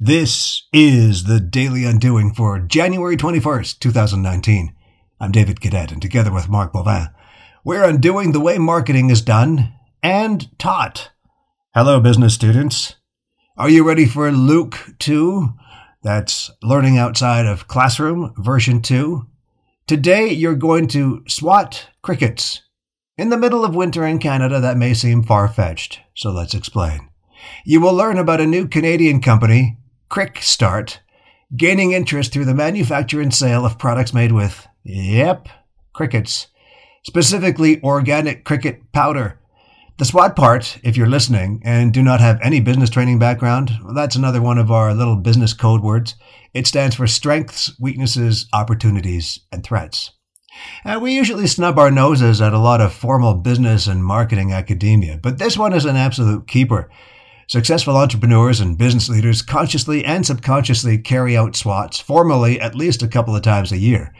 This is the Daily Undoing for January 21st, 2019. I'm David Cadet, and together with Mark Bovin, we're undoing the way marketing is done and taught. Hello, business students. Are you ready for Luke 2? That's Learning Outside of Classroom, version 2. Today, you're going to swot crickets. In the middle of winter in Canada, that may seem far fetched, so let's explain. You will learn about a new Canadian company Crickstart, gaining interest through the manufacture and sale of products made with, yep, crickets, specifically organic cricket powder. The SWOT part, if you're listening and do not have any business training background, well, that's another one of our little business code words. It stands for strengths, weaknesses, opportunities, and threats. And we usually snub our noses at a lot of formal business and marketing academia, but this one is an absolute keeper. Successful entrepreneurs and business leaders consciously and subconsciously carry out SWOTs formally at least a couple of times a year,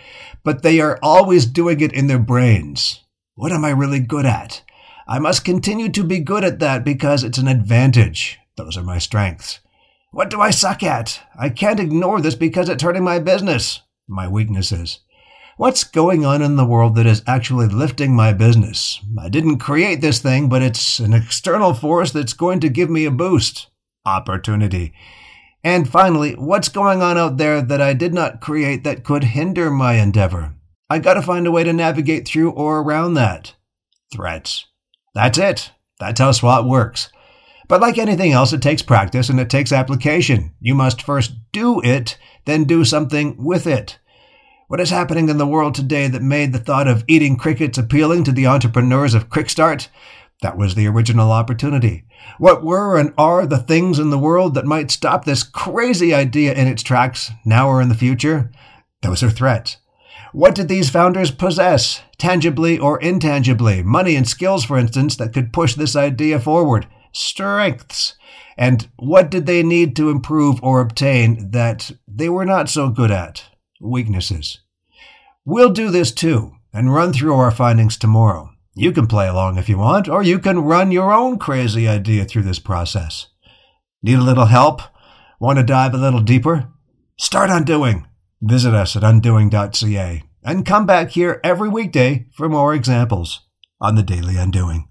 but they are always doing it in their brains. What am I really good at? I must continue to be good at that because it's an advantage. Those are my strengths. What do I suck at? I can't ignore this because it's hurting my business. My weaknesses. What's going on in the world that is actually lifting my business? I didn't create this thing, but it's an external force that's going to give me a boost. Opportunity. And finally, what's going on out there that I did not create that could hinder my endeavor? I gotta find a way to navigate through or around that. Threats. That's it. That's how SWOT works. But like anything else, it takes practice and it takes application. You must first do it, then do something with it. What is happening in the world today that made the thought of eating crickets appealing to the entrepreneurs of Crickstart? That was the original opportunity. What were and are the things in the world that might stop this crazy idea in its tracks now or in the future? Those are threats. What did these founders possess, tangibly or intangibly? Money and skills, for instance, that could push this idea forward. Strengths. And what did they need to improve or obtain that they were not so good at? Weaknesses. We'll do this too and run through our findings tomorrow. You can play along if you want, or you can run your own crazy idea through this process. Need a little help? Want to dive a little deeper? Start undoing. Visit us at undoing.ca and come back here every weekday for more examples on the Daily Undoing.